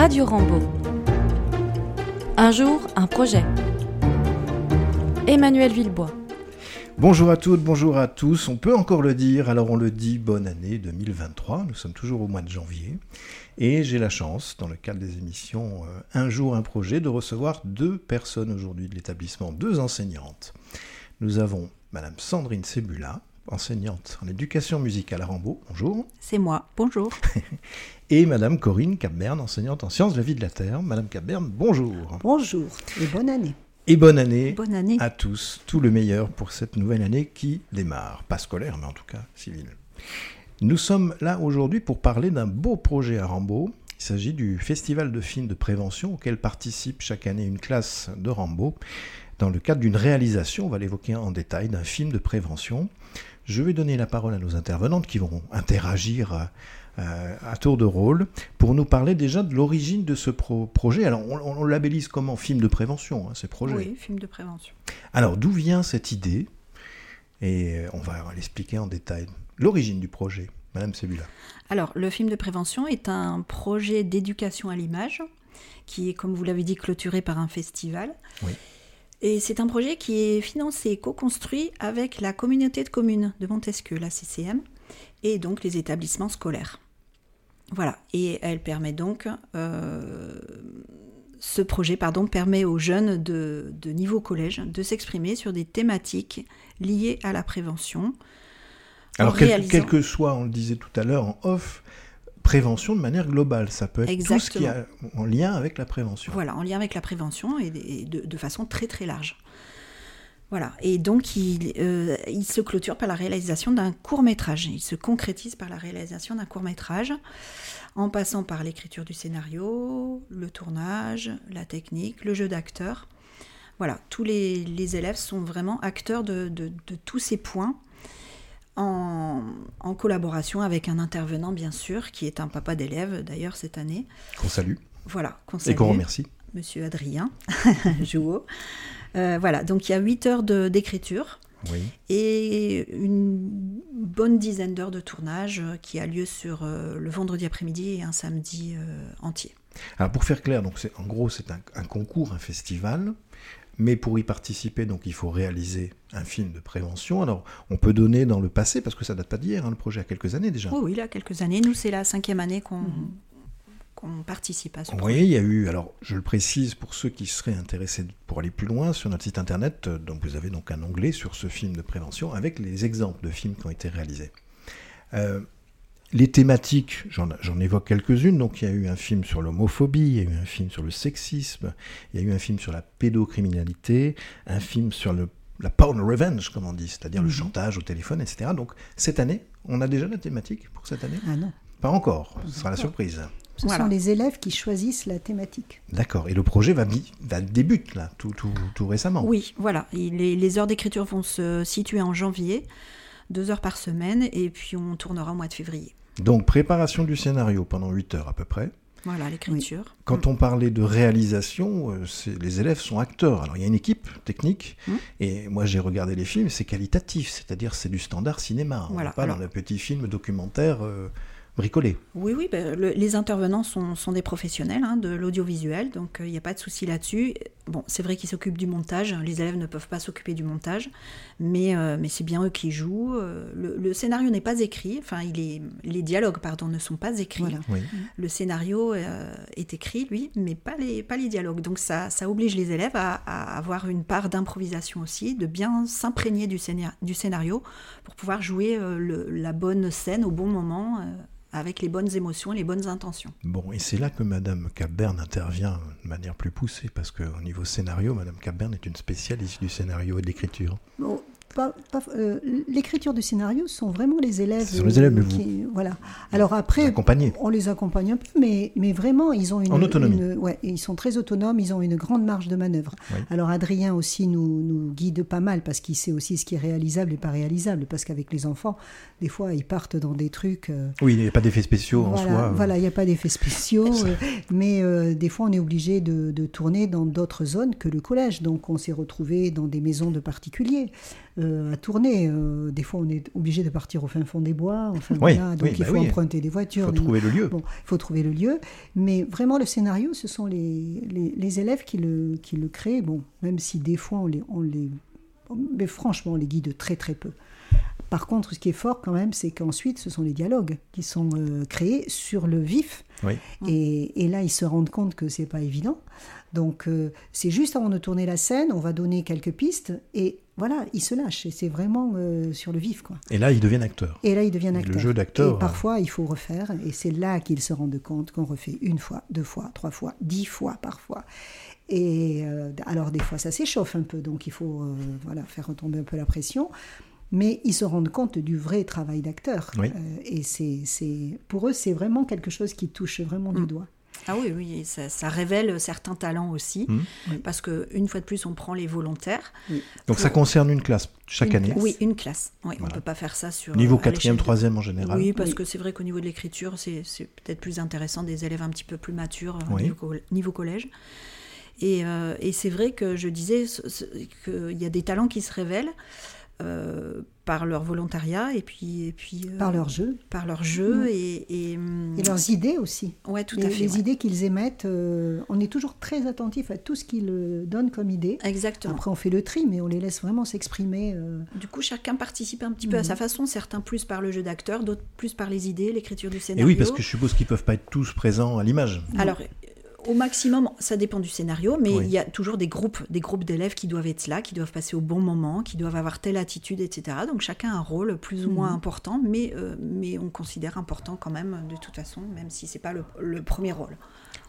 Radio Rambo. Un jour, un projet. Emmanuel Villebois. Bonjour à toutes, bonjour à tous. On peut encore le dire, alors on le dit, bonne année 2023. Nous sommes toujours au mois de janvier. Et j'ai la chance, dans le cadre des émissions euh, Un jour, un projet, de recevoir deux personnes aujourd'hui de l'établissement, deux enseignantes. Nous avons Madame Sandrine Sebula, enseignante en éducation musicale à Rambaud. Bonjour. C'est moi. Bonjour. et Madame Corinne Capberne, enseignante en sciences de la vie de la Terre. Madame Capberne, bonjour. Bonjour et bonne année. Et bonne année, bonne année à tous. Tout le meilleur pour cette nouvelle année qui démarre. Pas scolaire, mais en tout cas civile. Nous sommes là aujourd'hui pour parler d'un beau projet à Rambaud. Il s'agit du Festival de films de prévention auquel participe chaque année une classe de Rambaud dans le cadre d'une réalisation, on va l'évoquer en détail, d'un film de prévention. Je vais donner la parole à nos intervenantes qui vont interagir euh, à tour de rôle pour nous parler déjà de l'origine de ce projet. Alors, on, le labellise comment Film de prévention, hein, ces projets? Oui, film de prévention. Alors, d'où vient cette idée? Et euh, on va l'expliquer en détail. L'origine du projet, Madame Sebula. Alors, le film de prévention est un projet d'éducation à l'image qui est, comme vous l'avez dit, clôturé par un festival. Oui. Et c'est un projet qui est financé et co-construit avec la communauté de communes de Montesquieu, la CCM, et donc les établissements scolaires. Voilà, et elle permet donc, euh, ce projet pardon, permet aux jeunes de, niveau collège de s'exprimer sur des thématiques liées à la prévention. Alors, quel, que soit, on le disait tout à l'heure en off, prévention de manière globale. Ça peut être tout ce qui est en lien avec la prévention. Voilà, en lien avec la prévention et, de, façon très très large. Voilà, et donc il, euh, il se clôture par la réalisation d'un court métrage. Il se concrétise par la réalisation d'un court métrage, en passant par l'écriture du scénario, le tournage, la technique, le jeu d'acteurs. Voilà, tous les, élèves sont vraiment acteurs de tous ces points en, collaboration avec un intervenant, bien sûr, qui est un papa d'élève d'ailleurs cette année. Qu'on salue. Voilà, qu'on salue. Et qu'on remercie. Monsieur Adrien Jouot. Euh, voilà, donc il y a 8 heures d'écriture. Oui. Et une bonne dizaine d'heures de tournage euh, qui a lieu sur euh, le vendredi après-midi et un samedi entier. Alors pour faire clair, donc en gros c'est un, un, concours, un festival mais pour y participer, donc il faut réaliser un film de prévention. Alors, on peut donner dans le passé, parce que ça date pas d'hier, hein, le projet a quelques années déjà. oui, il a quelques années. Nous, c'est la cinquième année qu'on mhm. participe à ce projet. Oui, il y a eu, alors je le précise pour ceux qui seraient intéressés pour aller plus loin, sur notre site internet, euh, donc vous avez donc un onglet sur ce film de prévention avec les exemples de films qui ont été réalisés. Euh, les thématiques, j'en évoque quelques-unes. Donc, il y a eu un film sur l'homophobie, il y a eu un film sur le sexisme, il y a eu un film sur la pédocriminalité, un film sur le, la porn revenge, comme on dit, c'est-à-dire le mhm. chantage au téléphone, etc. Donc, cette année, on a déjà la thématique pour cette année? Ah non. Pas encore, ce sera la surprise. Ce sont les élèves qui choisissent la thématique. D'accord. Et le projet va, va débuter là, tout, tout, tout récemment. Oui, voilà. Les, les heures d'écriture vont se situer en janvier, deux heures par semaine, et puis on tournera au mois de février. Donc préparation du scénario pendant 8 heures à peu près. Voilà, l'écriture. Quand on parlait de réalisation, euh, les élèves sont acteurs. Alors il y a une équipe technique, mmh. et moi j'ai regardé les films, c'est qualitatif, c'est-à-dire c'est du standard cinéma. On n'est pas dans le petit film documentaire euh, Oui, oui, ben, les intervenants sont, des professionnels hein, de l'audiovisuel, donc euh, il n'y a pas de souci là-dessus. Bon, c'est vrai qu'ils s'occupent du montage, les élèves ne peuvent pas s'occuper du montage, mais, euh, mais c'est bien eux qui jouent. Euh, le, scénario n'est pas écrit, enfin, il est, les dialogues, pardon, ne sont pas écrits. Le scénario est écrit, lui, mais pas les, pas les dialogues. Donc ça, ça oblige les élèves à, avoir une part d'improvisation aussi, de bien s'imprégner du, du, scénario pour pouvoir jouer la bonne scène au bon moment avec les bonnes émotions, les bonnes intentions. Bon, et c'est là que Madame Capberne intervient de manière plus poussée, parce qu'au niveau scénario, Madame Capberne est une spécialiste du scénario et de l'écriture. Bon, euh, l'écriture du scénario sont vraiment les élèves. Ce sont les élèves, mais vous. Voilà. Alors après, on les accompagne un peu, mais, mais vraiment, ils ont une. En autonomie. ouais, ils sont très autonomes, ils ont une grande marge de manœuvre. Alors Adrien aussi nous, nous guide pas mal parce qu'il sait aussi ce qui est réalisable et pas réalisable. Parce qu'avec les enfants, des fois, ils partent dans des trucs. Euh, oui, il n'y a pas d'effets spéciaux en soi. Voilà, il n'y a pas d'effets spéciaux, euh, mais des fois, on est obligé de, de tourner dans d'autres zones que le collège. Donc, on s'est retrouvé dans des maisons de particuliers. À tourner. des fois, on est obligé de partir au fin fond des bois. Enfin, voilà, donc il bah faut emprunter des voitures. Il faut trouver le lieu. Bon, il faut trouver le lieu. Mais vraiment, le scénario, ce sont les, les, élèves qui le, qui le créent. Bon, même si des fois, on les, on les, mais franchement, on les guide très très peu. Par contre, ce qui est fort quand même, c'est qu'ensuite, ce sont les dialogues qui sont euh, créés sur le vif. Et, là, ils se rendent compte que c'est pas évident. Donc, euh, c'est juste avant de tourner la scène, on va donner quelques pistes et voilà, ils se lâchent. Et c'est vraiment euh, sur le vif, quoi. Et là, ils deviennent acteurs. Et là, ils deviennent acteurs. Le jeu d'acteur. Et parfois, il faut refaire. Et c'est là qu'ils se rendent compte qu'on refait une fois, deux fois, trois fois, dix fois parfois. Et alors, des fois, ça s'échauffe un peu. Donc, il faut voilà, faire retomber un peu la pression mais ils se rendent compte du vrai travail d'acteur. Euh, et c'est, pour eux, c'est vraiment quelque chose qui touche vraiment du mm. doigt. Ah oui, oui, ça, révèle certains talents aussi, mm. parce que une fois de plus, on prend les volontaires. Donc ça concerne une classe chaque année. Oui, une classe. Oui, On ne peut pas faire ça sur niveau 4e, 3e en général. Oui, parce que c'est vrai qu'au niveau de l'écriture, c'est, peut-être plus intéressant des élèves un petit peu plus matures niveau, niveau, collège. Et, euh, et c'est vrai que je disais qu'il y a des talents qui se révèlent. Euh, par leur volontariat et puis, et puis euh, par leur jeu, par leur jeu mm. et, hum, et, leurs idées aussi. Ouais, tout les, à fait. Les idées qu'ils émettent, euh, on est toujours très attentif à tout ce qu'ils donnent comme idée. Exactement. Après, on fait le tri, mais on les laisse vraiment s'exprimer. Du coup, chacun participe un petit peu à sa mm. façon. Certains plus par le jeu d'acteur, d'autres plus par les idées, l'écriture du scénario. Et oui, parce que je suppose qu'ils peuvent pas être tous présents à l'image. Alors, au maximum, ça dépend du scénario, mais il y a toujours des groupes, des groupes d'élèves qui doivent être là, qui doivent passer au bon moment, qui doivent avoir telle attitude, etc. Donc chacun a un rôle plus ou moins mhm. important, mais, euh, mais on considère important quand même, de toute façon, même si c'est pas le, premier rôle.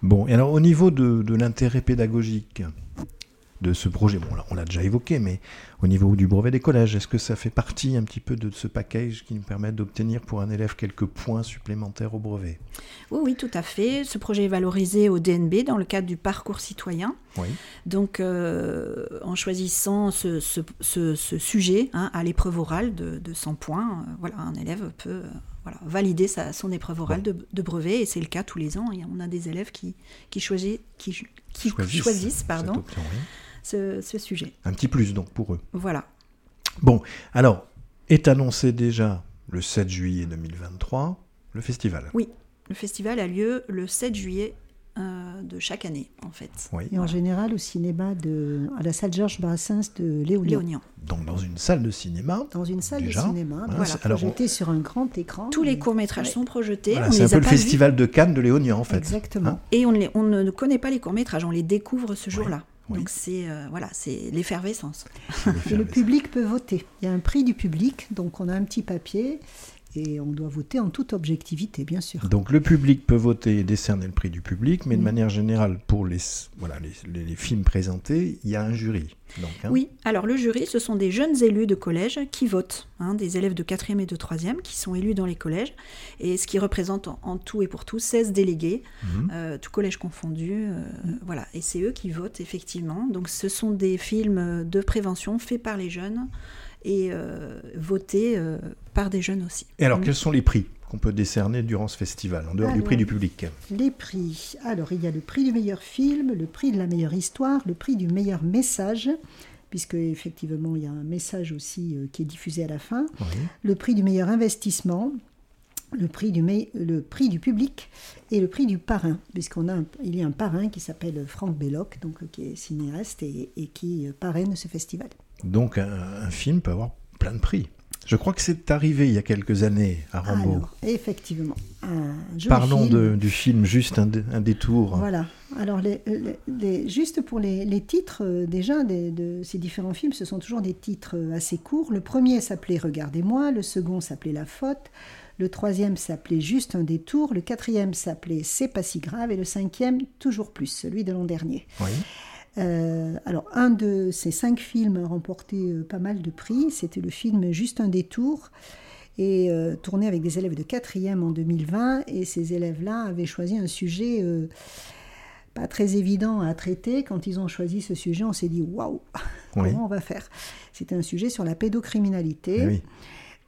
Bon, et alors au niveau de, de l'intérêt pédagogique, de ce projet. Bon, on l'a déjà évoqué, mais au niveau du brevet des collèges, est-ce que ça fait partie un petit peu de ce package qui nous permet d'obtenir pour un élève quelques points supplémentaires au brevet? Oui, oui, tout à fait. Ce projet est valorisé au DNB dans le cadre du parcours citoyen. Oui. Donc, euh, en choisissant ce, sujet hein, à l'épreuve orale de, 100 points, euh, voilà, un élève peut euh, voilà, valider sa, son épreuve orale de, brevet, et c'est le cas tous les ans. On a des élèves qui, qui, choisissent, qui, choisissent, pardon, ce, sujet. Un petit plus donc pour eux. Voilà. Bon, alors, est annoncé déjà le 7 juillet 2023 le festival. Oui, le festival a lieu le 7 juillet euh, de chaque année, en fait. Et en général au cinéma, de, à la salle Georges Brassens de Léonian. Donc dans une salle de cinéma Dans une salle de cinéma, voilà, projeté sur un grand écran. Tous les courts-métrages sont projetés. c'est un peu le festival de Cannes de Léonian, en fait. Exactement. Hein et on, on, ne connaît pas les courts-métrages, on les découvre ce jour-là. Donc c'est euh, voilà, c'est l'effervescence. Et le public peut voter. Il y a un prix du public, donc on a un petit papier et on doit voter en toute objectivité, bien sûr. Donc le public peut voter et décerner le prix du public, mais de manière générale, pour les, voilà, les, films présentés, il y a un jury. Hein. Oui, alors le jury, ce sont des jeunes élus de collège qui votent, hein, des élèves de 4e et de 3e qui sont élus dans les collèges, et ce qui représente en, tout et pour tout 16 délégués, mhm. euh, tout collège confondu, euh, voilà, et c'est eux qui votent effectivement. Donc ce sont des films de prévention faits par les jeunes et euh, voté euh, par des jeunes aussi. Et alors, quels sont les prix qu'on peut décerner durant ce festival, en dehors du prix du public? Les prix. Alors, il y a le prix du meilleur film, le prix de la meilleure histoire, le prix du meilleur message, puisque effectivement, il y a un message aussi euh, qui est diffusé à la fin, le prix du meilleur investissement, le prix du, le prix du public et le prix du parrain, puisqu'on a il y a un parrain qui s'appelle Franck Belloc, donc qui est cinéaste et, et qui parraine ce festival. Donc un, film peut avoir plein de prix. Je crois que c'est arrivé il y a quelques années à Rambo. Alors, effectivement. Parlons du film Juste un, détour. Voilà. Alors, juste pour les, titres, euh, déjà, de, ces différents films, ce sont toujours des titres euh, assez courts. Le premier s'appelait Regardez-moi, le second s'appelait La faute, le troisième s'appelait Juste un détour, le quatrième s'appelait C'est pas si grave, et le cinquième, Toujours plus, celui de l'an dernier. Oui. Euh, alors, un de ces cinq films a remporté euh, pas mal de prix. C'était le film Juste un détour, et euh, tourné avec des élèves de quatrième en 2020. Et ces élèves-là avaient choisi un sujet pas très évident à traiter. Quand ils ont choisi ce sujet, on s'est dit waouh, comment on va faire? C'était un sujet sur la pédocriminalité.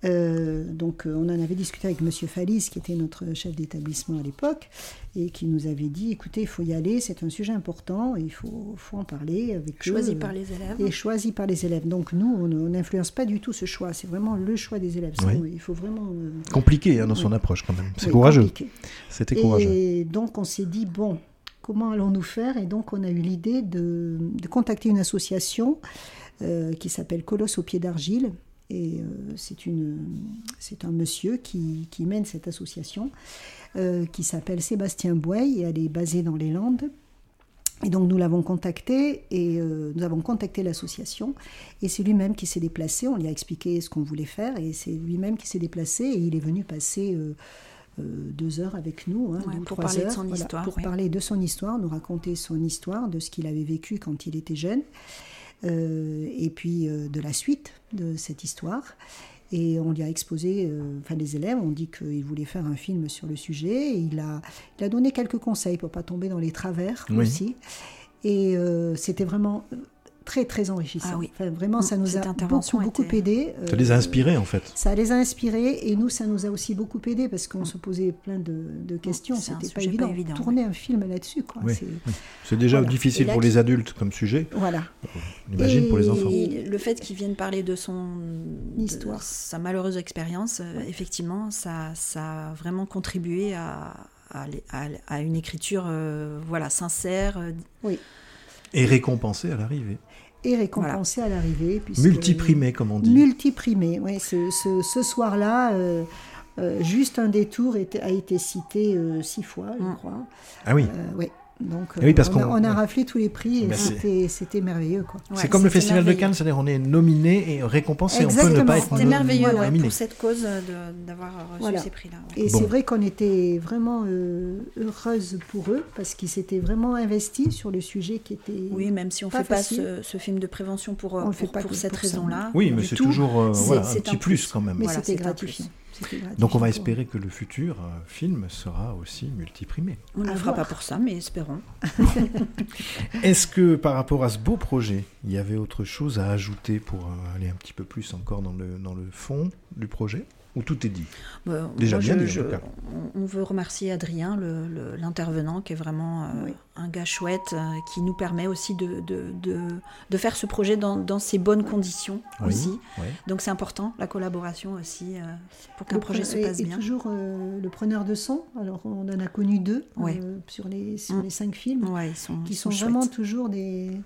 Euh, donc euh, on en avait discuté avec Monsieur Fallis, qui était notre chef d'établissement à l'époque, et qui nous avait dit, écoutez, il faut y aller, c'est un sujet important, il faut, faut en parler avec Choisi eux. par les élèves. Et choisi par les élèves. Donc nous, on n'influence pas du tout ce choix, c'est vraiment le choix des élèves. Oui. Il faut vraiment... euh, Compliqué hein, dans son approche quand même. C'est oui, courageux. C'était courageux. Et donc on s'est dit, bon, comment allons-nous faire? Et donc on a eu l'idée de, de contacter une association euh, qui s'appelle Colosse au pied d'argile. Et euh, c'est un monsieur qui, qui mène cette association, euh, qui s'appelle Sébastien Bouey, et elle est basée dans les Landes. Et donc nous l'avons contacté et euh, nous avons contacté l'association et c'est lui-même qui s'est déplacé. On lui a expliqué ce qu'on voulait faire et c'est lui-même qui s'est déplacé et il est venu passer euh, euh, deux heures avec nous, hein, Ouais, deux ou pour trois parler de heures, son voilà, histoire, pour parler de son histoire, nous raconter son histoire, de ce qu'il avait vécu quand il était jeune, et puis euh, de la suite de cette histoire. Et on lui a exposé, euh, enfin les élèves ont dit qu'il voulait faire un film sur le sujet. Et il, a, il a donné quelques conseils pour pas tomber dans les travers Oui. aussi. Et euh, c'était vraiment très très enrichissant. Ah oui. Enfin, vraiment, ça nous Cette a intervention beaucoup, beaucoup était- aidé. Ça les a Euh, inspirés en fait. ça les a inspirés et nous, ça nous a aussi beaucoup aidé parce qu'on se posait plein de, de questions. C'était pas sujet évident. pas évident, Tourner un film là-dessus, quoi. Oui. c'est- déjà Voilà. difficile là, pour les adultes comme sujet. Voilà. On imagine pour les enfants. Et le fait qu'il vienne parler de son Histoire. de sa malheureuse expérience, euh, effectivement, ça, ça a vraiment contribué à, à, à- à une écriture euh, voilà, sincère. euh, Oui. Et récompensé à l'arrivée. Et récompensé à l'arrivée. Multiprimé comme on dit. Multiprimé. Oui, ce, ce- ce soir-là, euh, euh, juste un détour était- a été cité euh, six fois, je Mm. crois. Ah oui. Euh, ouais. Donc, oui, parce on, a, qu'on- on a raflé tous les prix et Ben, c'était c'était merveilleux. Quoi. c'est comme le festival de. Cannes, c'est-à-dire on est nominé et récompensé. On peut ne Exactement. pas être merveilleux pour cette cause de- d'avoir reçu Voilà. ces prix-là. ouais. Et Bon. c'est vrai qu'on était vraiment euh, heureuse pour eux parce qu'ils s'étaient vraiment investis sur le sujet qui était. Oui, même si on ne fait pas ce, ce film de prévention pour, On le pour, fait pas pour que cette raison-là. Oui, mais c'est tout. toujours euh, C'est- voilà, un c'est petit un plus plus. quand même. Mais c'était gratifiant. Donc on va espérer que le futur euh, film sera aussi multiprimé. On ne le fera voir. pas pour ça, mais espérons. Est-ce que par rapport à ce beau projet, il y avait autre chose à ajouter pour euh, aller un petit peu plus encore dans le, dans le fond du projet? Ou tout est dit Bon, Déjà moi, bien je- dit, en je- tout cas. on- veut remercier Adrien, l'intervenant, qui est vraiment euh, Oui. un gars chouette, euh, qui nous permet aussi de, de, de, de faire ce projet dans, dans ces bonnes conditions Oui, aussi. oui. Donc c'est important, la collaboration aussi, euh, pour qu'un Le projet se et- passe et bien. toujours euh, le preneur de son. Alors on en a connu deux Ouais. euh, sur, les, sur Mm. les cinq films, Ouais, ils sont, qui ils sont, vraiment toujours des,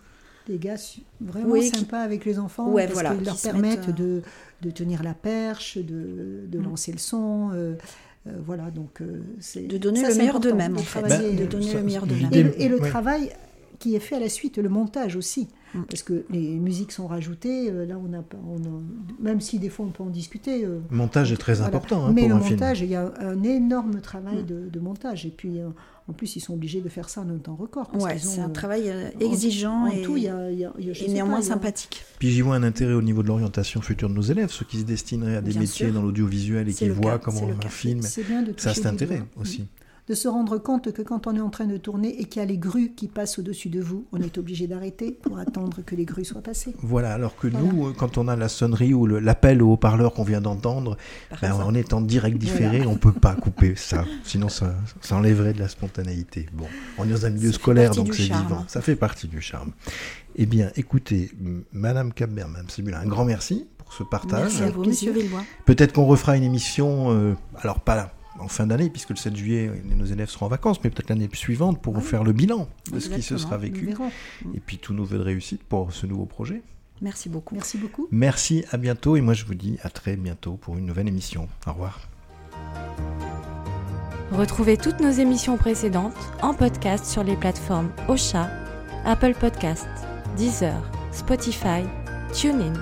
des gars su- vraiment Oui, qui- sympas avec les enfants, Ouais, parce voilà, qu'ils qui leur permettent mettent, de, de tenir la perche, de, de Mm. lancer le son. euh, euh, voilà, donc euh, c'est De donner ça, le c'est meilleur d'eux-mêmes, de en fait. de euh, donner ça- le meilleur d'eux-mêmes. et le, et le Ouais. travail qui est fait à la suite, le montage aussi. Mm. Parce que les musiques sont rajoutées, euh, là on a, pas- on a- même si des fois on peut en discuter. euh, Le montage est très voilà. important hein, Mais pour le un film. montage, il y a un énorme travail Mm. de, de montage. Et puis euh, en plus, ils sont obligés de faire ça en un temps record. Ouais, c'est un euh, travail en- exigeant En et, tout, il y a, il y a- il y a- je et sais néanmoins pas, sympathique. Puis j'y vois un intérêt au niveau de l'orientation future de nos élèves, ceux qui se destineraient à des Bien métiers sûr. dans l'audiovisuel et qui voient cas, comment le un film. C'est bien de Ça, c'est intérêt aussi. De se rendre compte que quand on est en train de tourner et qu'il y a les grues qui passent au-dessus de vous, on est obligé d'arrêter pour attendre que les grues soient passées. Voilà, alors que Voilà. nous, quand on a la sonnerie ou l'appel au haut-parleur qu'on vient d'entendre, ben, on est en direct différé, on peut pas couper ça, sinon ça, ça enlèverait de la spontanéité. Bon, on est dans un milieu Ça scolaire, donc c'est charme. vivant, ça fait partie du charme. Eh bien, écoutez, Madame Capbert, Madame Sébula, un grand merci pour ce partage. Merci à vous. Monsieur Villebois. Peut-être qu'on refera une émission, euh, alors pas en fin d'année, puisque le 7 juillet, nos élèves seront en vacances, mais peut-être l'année suivante pour Ouais. faire le bilan de ce qui se sera vécu. verrons. Et puis tous nos vœux de réussite pour ce nouveau projet. Merci beaucoup. Merci beaucoup. Merci, à bientôt, et moi je vous dis à très bientôt pour une nouvelle émission. Au revoir. Retrouvez toutes nos émissions précédentes en podcast sur les plateformes Ocha, Apple Podcasts, Deezer, Spotify, TuneIn